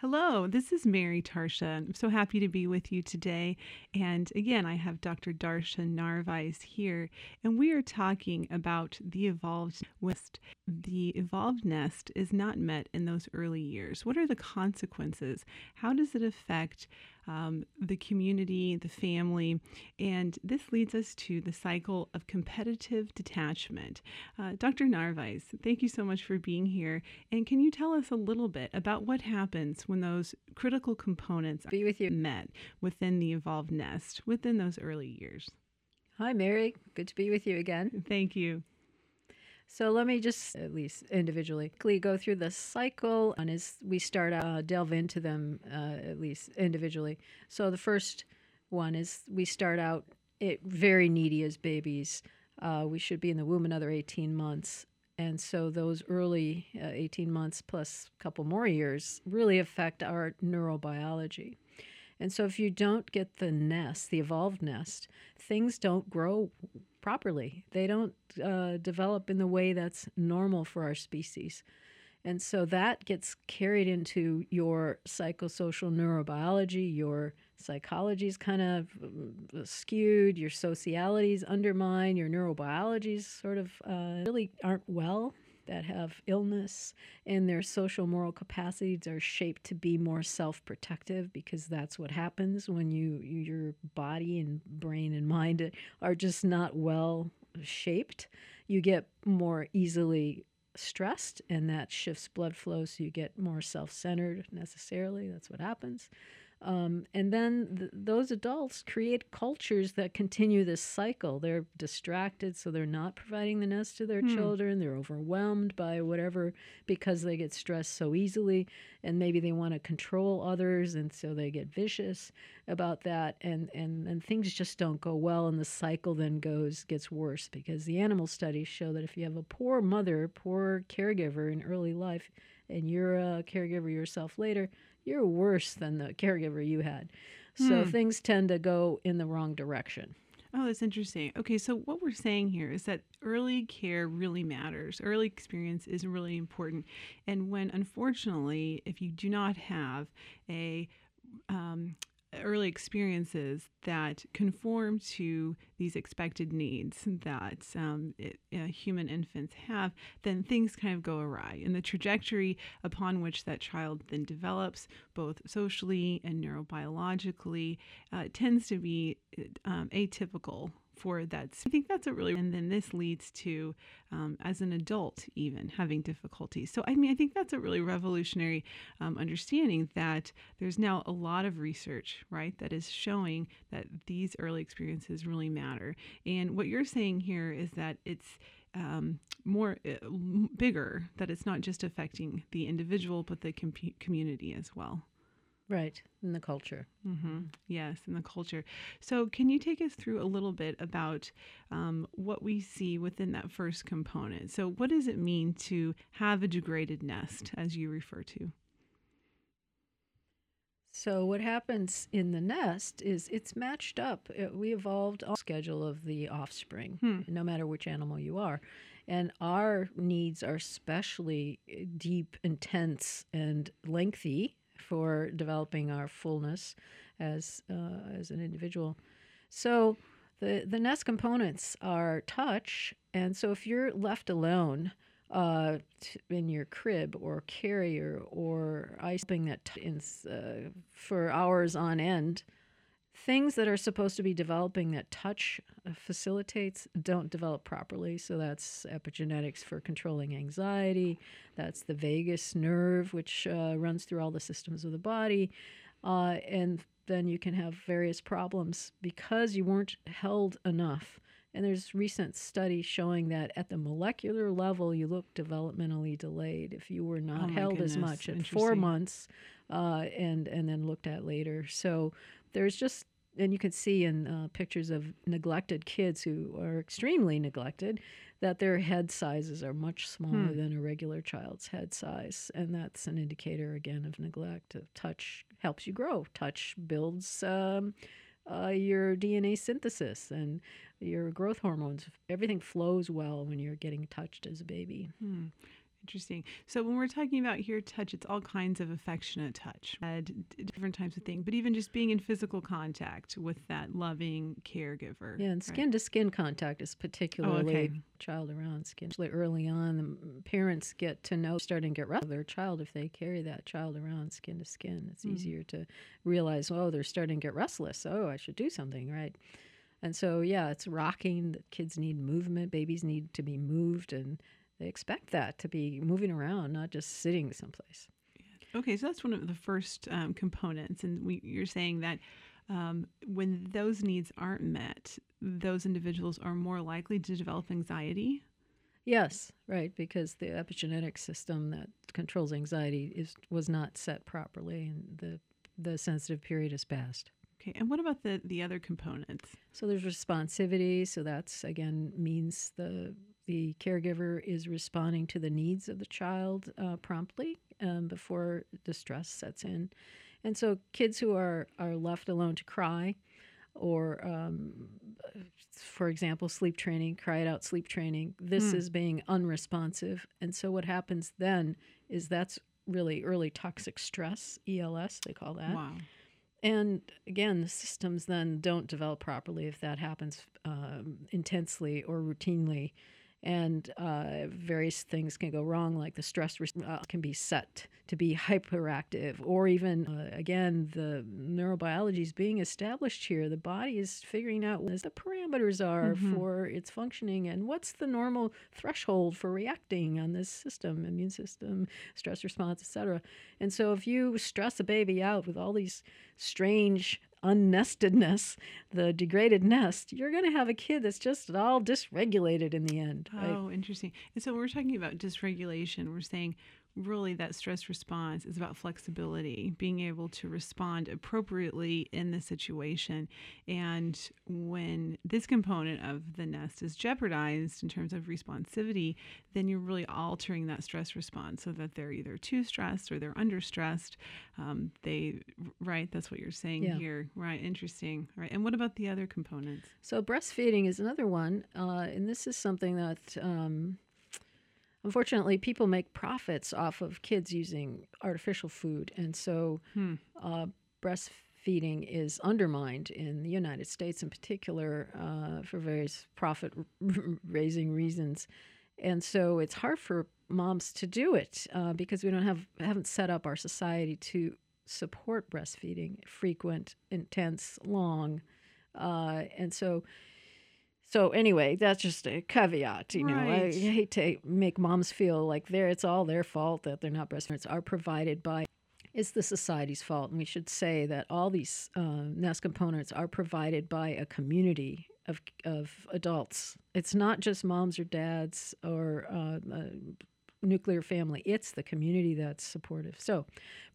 Hello, this is Mary Tarsha. I'm so happy to be with you today. And again, I have Dr. Darcia Narvaez here, and we are talking about the evolved nest. The evolved nest is not met in those early years. What are the consequences? How does it affect um, the community, the family? And this leads us to the cycle of competitive detachment. Uh, Dr. Narvaez, thank you so much for being here. And can you tell us a little bit about what happens when those critical components be with you met within the evolved nest within those early years? Hi, Mary. Good to be with you again. Thank you. So let me just, at least individually, go through the cycle and as we start uh, delve into them, uh, at least individually. So the first one is we start out it very needy as babies. Uh, we should be in the womb another 18 months. And so those early uh, 18 months plus a couple more years really affect our neurobiology. And so if you don't get the nest, the evolved nest, things don't grow properly. They don't uh, develop in the way that's normal for our species. And so that gets carried into your psychosocial neurobiology, your psychology is kind of uh, skewed, your sociality is undermined, your neurobiologies sort of uh, really aren't well that have illness and their social moral capacities are shaped to be more self-protective because that's what happens when you your body and brain and mind are just not well shaped. You get more easily stressed and that shifts blood flow so you get more self-centered necessarily. That's what happens um, and then th- those adults create cultures that continue this cycle. They're distracted, so they're not providing the nest to their hmm. children. They're overwhelmed by whatever because they get stressed so easily, and maybe they want to control others, and so they get vicious about that. And, and, and things just don't go well, and the cycle then goes gets worse because the animal studies show that if you have a poor mother, poor caregiver in early life, and you're a caregiver yourself later, you're worse than the caregiver you had. So hmm. things tend to go in the wrong direction. Oh, that's interesting. Okay, so what we're saying here is that early care really matters. Early experience is really important. And when, unfortunately, if you do not have a um, early experiences that conform to these expected needs that um, it, uh, human infants have, then things kind of go awry. And the trajectory upon which that child then develops, both socially and neurobiologically, uh, tends to be um, atypical for that. I think that's a really, and then this leads to, um, as an adult, even having difficulties. So, I mean, I think that's a really revolutionary um, understanding that there's now a lot of research, right, that is showing that these early experiences really matter. And what you're saying here is that it's, um, more uh, bigger that it's not just affecting the individual but the com- community as well Right, in the culture. Mm-hmm. Yes, in the culture. So, can you take us through a little bit about um, what we see within that first component? So, what does it mean to have a degraded nest, as you refer to? So, what happens in the nest is it's matched up. It, we evolved on schedule of the offspring, hmm. no matter which animal you are. And our needs are especially eh, deep, intense, and lengthy for developing our fullness as uh, as an individual. So the the nest components are touch, and so if you're left alone uh, t- in your crib or carrier or icing that t- in, uh, for hours on end, things that are supposed to be developing that touch uh, facilitates don't develop properly. So that's epigenetics for controlling anxiety. That's the vagus nerve, which uh, runs through all the systems of the body. Uh, and then you can have various problems because you weren't held enough. And there's recent studies showing that at the molecular level, you look developmentally delayed if you were not oh held as much at four months uh, and and then looked at later. So there's just and you can see in uh, pictures of neglected kids who are extremely neglected that their head sizes are much smaller hmm. than a regular child's head size. And that's an indicator again of neglect touch helps you grow. Touch builds um, uh, your dna synthesis and your growth hormones. Everything flows well when you're getting touched as a baby. Hmm Interesting. So when we're talking about here touch, it's all kinds of affectionate touch, uh, d- d- different types of things, but even just being in physical contact with that loving caregiver. Yeah, and skin to skin contact is particularly okay. child around skin. Actually, early on, the parents get to know, starting to get rough their child if they carry that child around skin to skin. It's Mm. easier to realize, oh, they're starting to get restless. Oh, I should do something, right? And so, yeah, it's rocking. Kids need movement. Babies need to be moved, and they expect that to be moving around, not just sitting someplace. Okay, so that's one of the first um, components, and we, you're saying that um, when those needs aren't met, those individuals are more likely to develop anxiety. Yes, right, because the epigenetic system that controls anxiety is was not set properly, and the the sensitive period is past. Okay, and what about the the other components? So there's responsivity. So that's again means the the caregiver is responding to the needs of the child uh, promptly um, before distress sets in, and so kids who are are left alone to cry, or um, for example, sleep training, cry it out sleep training. This Hmm. is being unresponsive, and so what happens then is that's really early toxic stress, ELS they call that. Wow. And again, the systems then don't develop properly if that happens um, intensely or routinely. And uh, various things can go wrong, like the stress res- uh, can be set to be hyperactive, or even, uh, again, the neurobiology is being established here. The body is figuring out what the parameters are Mhm. for its functioning and what's the normal threshold for reacting on this system, immune system, stress response, etc. And so if you stress a baby out with all these strange unnestedness, the degraded nest, you're going to have a kid that's just all dysregulated in the end. Right? Oh, interesting. And so we're talking about dysregulation, we're saying really that stress response is about flexibility, being able to respond appropriately in the situation. And when this component of the nest is jeopardized in terms of responsivity, then you're really altering that stress response so that they're either too stressed or they're under stressed. Um, they, right, that's what you're saying Yeah. here. Right, interesting. All right. And what about the other components? So breastfeeding is another one, uh, and this is something that um, unfortunately people make profits off of kids using artificial food, and so Hmm. uh, breastfeeding is undermined in the United States, in particular, uh, for various profit-raising reasons, and so it's hard for moms to do it uh, because we don't have haven't set up our society to support breastfeeding, frequent, intense, long, uh, and so. So anyway, that's just a caveat. You know, I Right. hate to make moms feel like they're it's all their fault that they're not breastfeeding. Are provided by it's the society's fault. And we should say that all these uh, nest components are provided by a community of, of adults. It's not just moms or dads or uh, a nuclear family, it's the community that's supportive. So,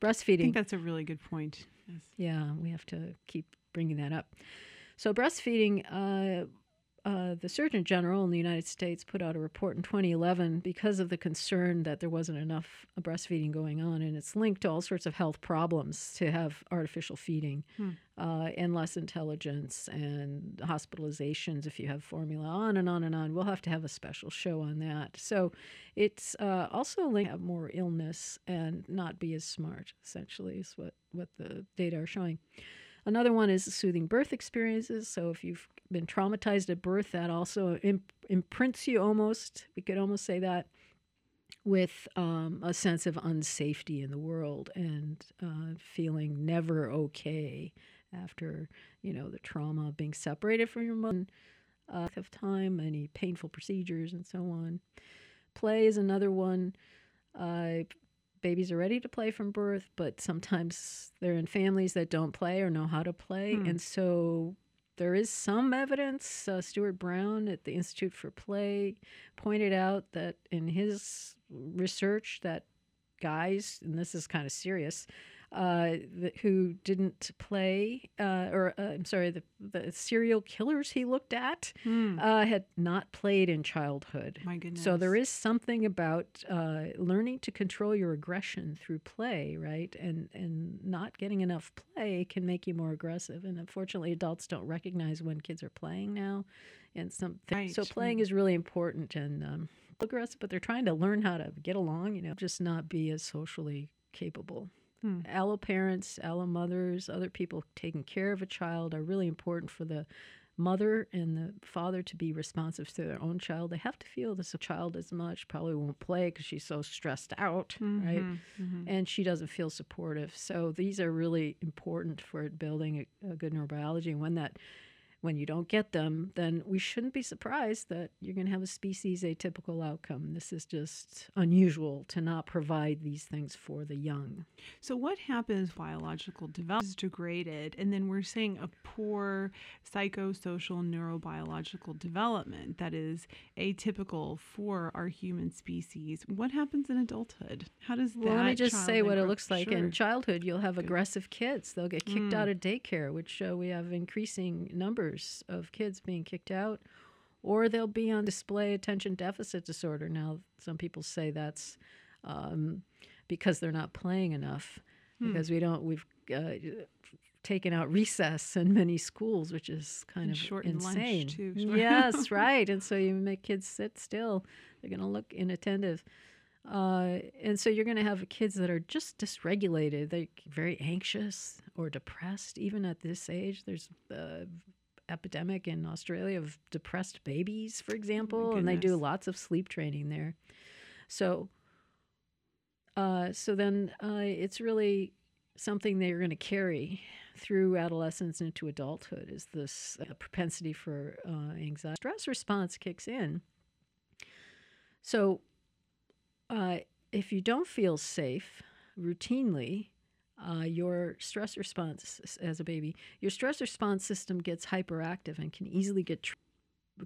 breastfeeding. I think that's a really good point. Yes. Yeah, we have to keep bringing that up. So, breastfeeding, uh, uh, the Surgeon General in the United States put out a report in 2011 because of the concern that there wasn't enough breastfeeding going on, and it's linked to all sorts of health problems to have artificial feeding Hmm. uh, and less intelligence and hospitalizations if you have formula, on and on and on. We'll have to have a special show on that. So, it's uh, also linked to more illness and not be as smart. Essentially, is what what the data are showing. Another one is soothing birth experiences. So if you've been traumatized at birth, that also imp- imprints you almost, we could almost say that, with um, a sense of unsafety in the world and uh, feeling never okay after, you know, the trauma of being separated from your mother, uh, of time, any painful procedures, and so on. Play is another one. Uh, babies are ready to play from birth, but sometimes they're in families that don't play or know how to play. Hmm. And so there is some evidence. Uh, Stuart Brown at the Institute for Play pointed out that in his research that guys, and this is kind of serious, uh, that, who didn't play, uh, or uh, I'm sorry, the, the serial killers he looked at uh, had not played in childhood. My goodness. So there is something about uh, learning to control your aggression through play, right? And and not getting enough play can make you more aggressive. And unfortunately, adults don't recognize when kids are playing now, and some Right, so playing is really important. And um, aggressive, but they're trying to learn how to get along, you know, just not be as socially capable. Hmm. Allo parents, allo mothers, other people taking care of a child are really important for the mother and the father to be responsive to their own child. They have to feel this child as much, probably won't play because she's so stressed out, right? Mhm, mhm. And she doesn't feel supportive. So these are really important for building a, a good neurobiology. And when that when you don't get them, then we shouldn't be surprised that you're going to have a species atypical outcome. This is just unusual to not provide these things for the young. So, what happens? Biological development is degraded, and then we're saying a poor psychosocial neurobiological development that is atypical for our human species. What happens in adulthood? How does that? Well, let me just say what it looks like Sure. in childhood. You'll have Good. aggressive kids. They'll get kicked Mm. out of daycare, which uh, we have increasing numbers of kids being kicked out, or they'll be on display attention deficit disorder. Now, some people say that's um, because they're not playing enough, Hmm. because we don't. We've uh, taken out recess in many schools, which is kind And of insane. too. Yes, right. And so you make kids sit still; they're going to look inattentive. Uh, and so you're going to have kids that are just dysregulated. They're very anxious or depressed. Even at this age, there's a epidemic in Australia of depressed babies, for example, and they do lots of sleep training there. So, uh, so then uh, it's really something that you're going to carry through adolescence into adulthood. Is this uh, propensity for uh, anxiety? Stress response kicks in. So, uh, if you don't feel safe routinely, uh, your stress response as a baby, your stress response system gets hyperactive and can easily get tr-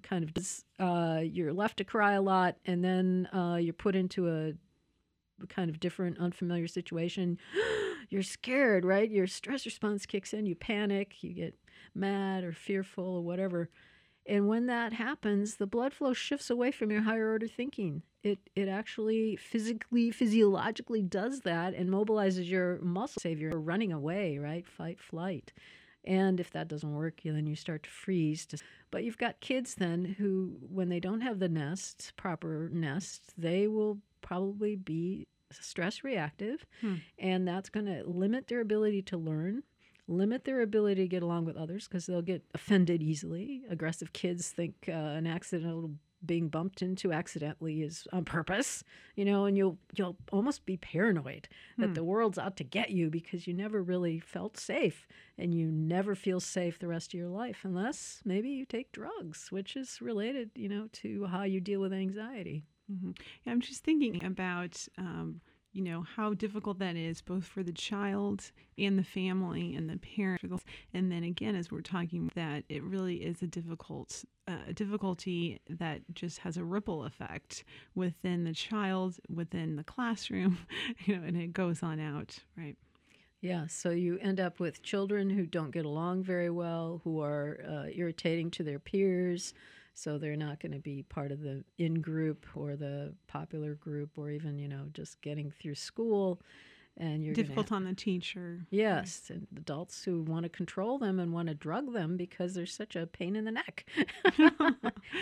kind of uh, you're left to cry a lot, and then uh, you're put into a kind of different, unfamiliar situation. you're scared, right? Your stress response kicks in. You panic. You get mad or fearful or whatever. And when that happens, the blood flow shifts away from your higher order thinking. It it actually physically, physiologically does that and mobilizes your muscle. Save you're running away, right? Fight, flight. And if that doesn't work, you- then you start to freeze. But you've got kids then who, when they don't have the nest, proper nest, they will probably be stress reactive. Hmm. And that's going to limit their ability to learn, limit their ability to get along with others because they'll get offended easily. Aggressive kids think uh, an accidental being bumped into accidentally is on purpose, you know, and you'll you'll almost be paranoid that Hmm. the world's out to get you because you never really felt safe and you never feel safe the rest of your life unless maybe you take drugs, which is related, you know, to how you deal with anxiety. hmm Yeah, I'm just thinking about, um, you know, how difficult that is both for the child and the family and the parent. And then again, as we're talking, that it really is a difficult, uh, difficulty that just has a ripple effect within the child, within the classroom, you know, and it goes on out, right? Yeah, so you end up with children who don't get along very well, who are uh, irritating to their peers, so they're not going to be part of the in group or the popular group, or even you know just getting through school. And you're Difficult on the teacher. Yes, and adults who want to control them and want to drug them because they're such a pain in the neck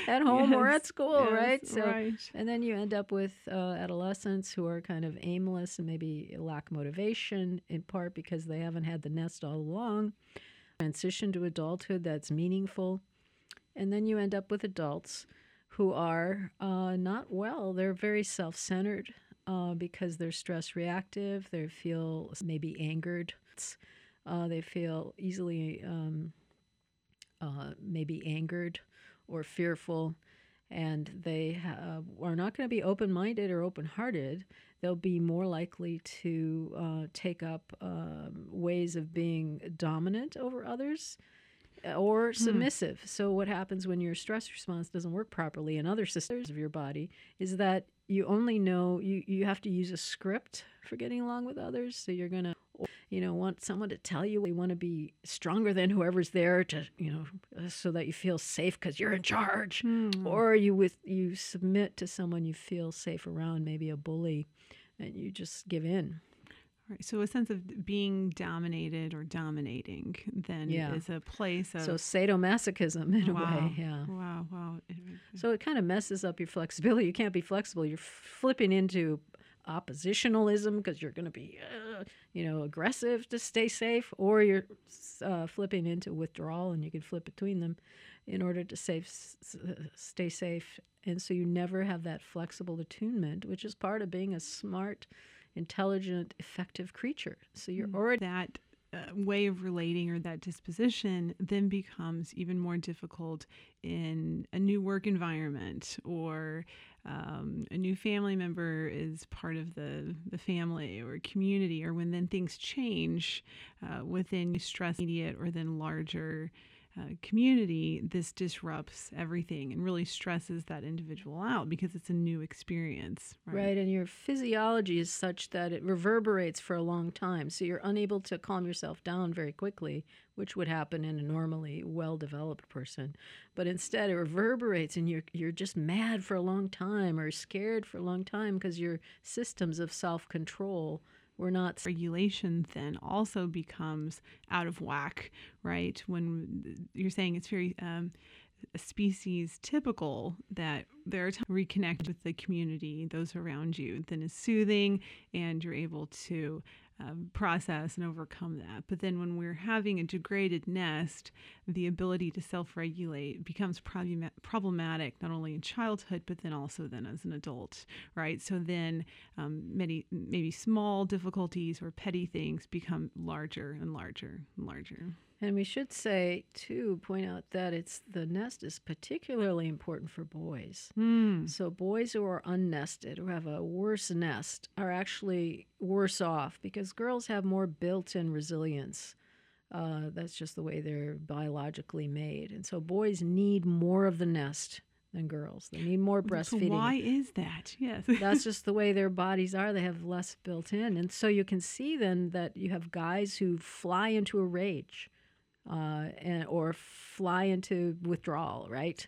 at home or at school, right? So, right. and then you end up with uh, adolescents who are kind of aimless and maybe lack motivation, in part because they haven't had the nest all along. Transition to adulthood that's meaningful. And then you end up with adults who are uh, not well. They're very self centered uh, because they're stress reactive. They feel maybe angered. Uh, they feel easily um, uh, maybe angered or fearful. And they ha- are not going to be open minded or open hearted. They'll be more likely to uh, take up um, ways of being dominant over others or submissive. So what happens when your stress response doesn't work properly in other systems of your body is that you only know you you have to use a script for getting along with others. So you're going to you know want someone to tell you you want to be stronger than whoever's there to you know so that you feel safe cuz you're in charge Hmm. or you with you submit to someone you feel safe around maybe a bully and you just give in Right. So a sense of being dominated or dominating then Yeah. is a place of So sadomasochism in a way, yeah. Wow, wow. So it kind of messes up your flexibility. You can't be flexible. You're flipping into oppositionalism because you're going to be, uh, you know, aggressive to stay safe, or you're uh, flipping into withdrawal, and you can flip between them in order to save, stay safe. And so you never have that flexible attunement, which is part of being a smart, intelligent, effective creature. So you're already that uh, way of relating or that disposition then becomes even more difficult in a new work environment or um, a new family member is part of the, the family or community or when then things change uh, within stress immediate or then larger uh, community, this disrupts everything and really stresses that individual out because it's a new experience. Right. and your physiology is such that it reverberates for a long time. So you're unable to calm yourself down very quickly, which would happen in a normally well-developed person. But instead it reverberates and you're you're just mad for a long time or scared for a long time because your systems of self-control were not regulation then also becomes out of whack, right? When you're saying it's very um, species typical that there are times reconnect with the community, those around you, then is soothing and you're able to um, process and overcome that. But then when we're having a degraded nest, the ability to self regulate becomes problema- problematic not only in childhood, but then also then as an adult, right? So then um, many, maybe small difficulties or petty things become larger and larger and larger. And we should say too, point out that it's the nest is particularly important for boys. Mm. So boys who are unnested, who have a worse nest, are actually worse off because girls have more built-in resilience. Uh, that's just the way they're biologically made, and so boys need more of the nest than girls. They need more So breastfeeding. why is that? Yes. That's just the way their bodies are. They have less built in. And so you can see then that you have guys who fly into a rage uh, and, or fly into withdrawal, right?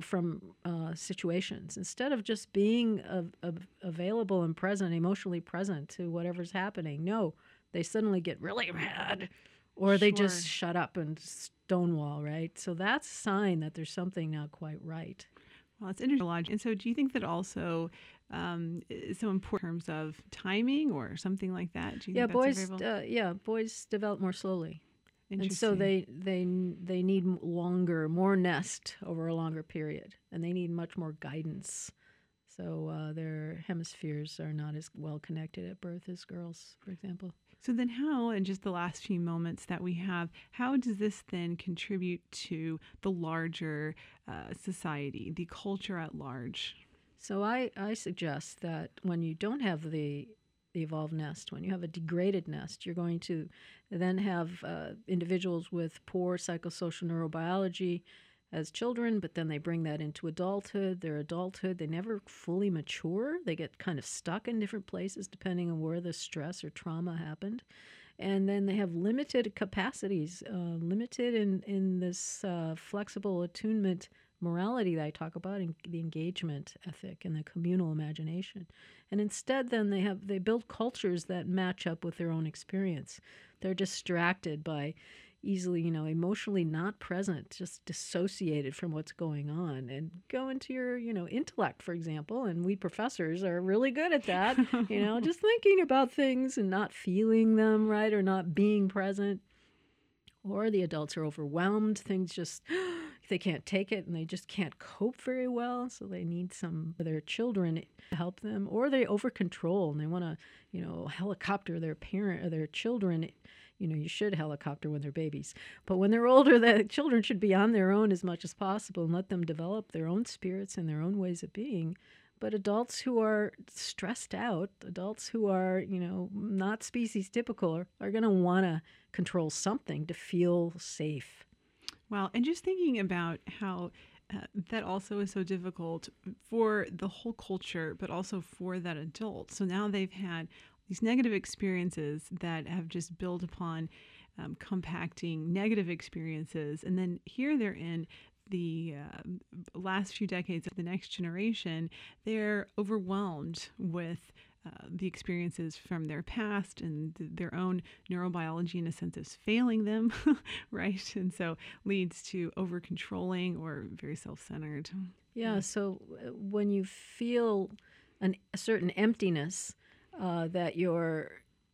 From uh, situations instead of just being av- av- available and present, emotionally present to whatever's happening. No, they suddenly get really mad or they just shut up and stonewall, right? So that's a sign that there's something not quite right. Well, it's interesting. And so, do you think that also um, is so important in terms of timing or something like that? Do you Yeah, think that's boys. Uh, yeah, boys develop more slowly. And so they they they need longer more nest over a longer period and they need much more guidance. So uh, their hemispheres are not as well connected at birth as girls for example. So then, how, in just the last few moments that we have, how does this then contribute to the larger uh, society, the culture at large? so i i suggest that when you don't have the the evolved nest when you have a degraded nest you're going to then have uh, individuals with poor psychosocial neurobiology as children, but then they bring that into adulthood. Their adulthood, they never fully mature. They get kind of stuck in different places depending on where the stress or trauma happened. And then they have limited capacities, uh, limited in, in this uh, flexible attunement morality that I talk about, and the engagement ethic and the communal imagination. And instead, then they have they build cultures that match up with their own experience. They're distracted by easily, you know, emotionally not present, just dissociated from what's going on and go into your, you know, intellect, for example. And we professors are really good at that, you know, just thinking about things and not feeling them, right? Or not being present. Or the adults are overwhelmed. Things just, they can't take it and they just can't cope very well. So they need some of their children to help them. Or they over control and they want to, you know, helicopter their parent or their children you know, you should helicopter when they're babies. But when they're older, the children should be on their own as much as possible and let them develop their own spirits and their own ways of being. But adults who are stressed out, adults who are, you know, not species typical, are, are going to want to control something to feel safe. Well, and just thinking about how uh, that also is so difficult for the whole culture, but also for that adult. So now they've had these negative experiences that have just built upon um, compacting negative experiences. And then here they're in the uh, last few decades of the next generation, they're overwhelmed with uh, the experiences from their past and th- their own neurobiology in a sense is failing them, right? And so leads to over controlling or very self centered. Yeah. So uh, when you feel an, a certain emptiness, uh, that you're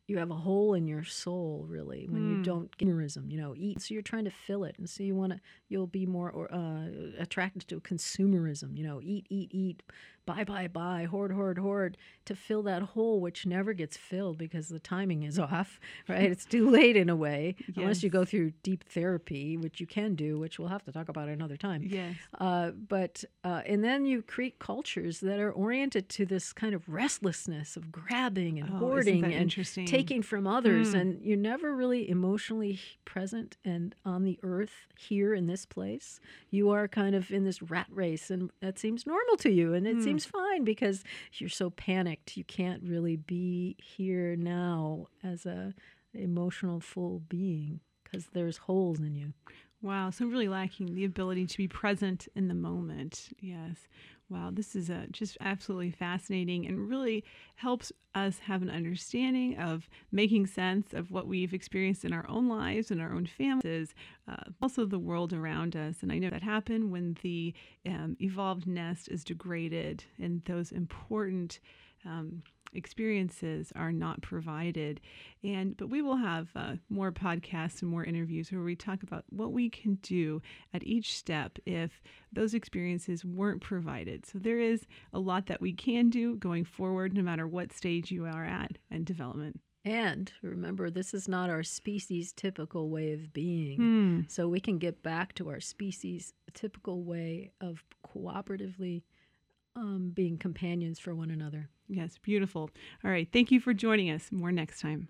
you have a hole in your soul really when you Mm. don't consumerism you know eat so you're trying to fill it and so you want to you'll be more or, uh, attracted to consumerism you know eat eat eat buy buy buy hoard hoard hoard to fill that hole which never gets filled because the timing is off right it's too late in a way unless you go through deep therapy which you can do which we'll have to talk about another time Yes. uh, but uh, and then you create cultures that are oriented to this kind of restlessness of grabbing and Oh, hoarding and taking from others, Mm. and you're never really emotionally present and on the earth here in this place. You are kind of in this rat race, and that seems normal to you, and it Mm. seems fine because you're so panicked. You can't really be here now as a emotional full being because there's holes in you. Wow, so really lacking the ability to be present in the moment. Yes. Wow, this is uh, just absolutely fascinating and really helps us have an understanding of making sense of what we've experienced in our own lives and our own families, uh, also the world around us. And I know that happen when the um, evolved nest is degraded and those important um, experiences are not provided and but we will have uh, more podcasts and more interviews where we talk about what we can do at each step if those experiences weren't provided so there is a lot that we can do going forward no matter what stage you are at in development And remember, this is not our species typical way of being. Hmm. So we can get back to our species typical way of cooperatively um, being companions for one another. Yes beautiful. All right thank you for joining us. More next time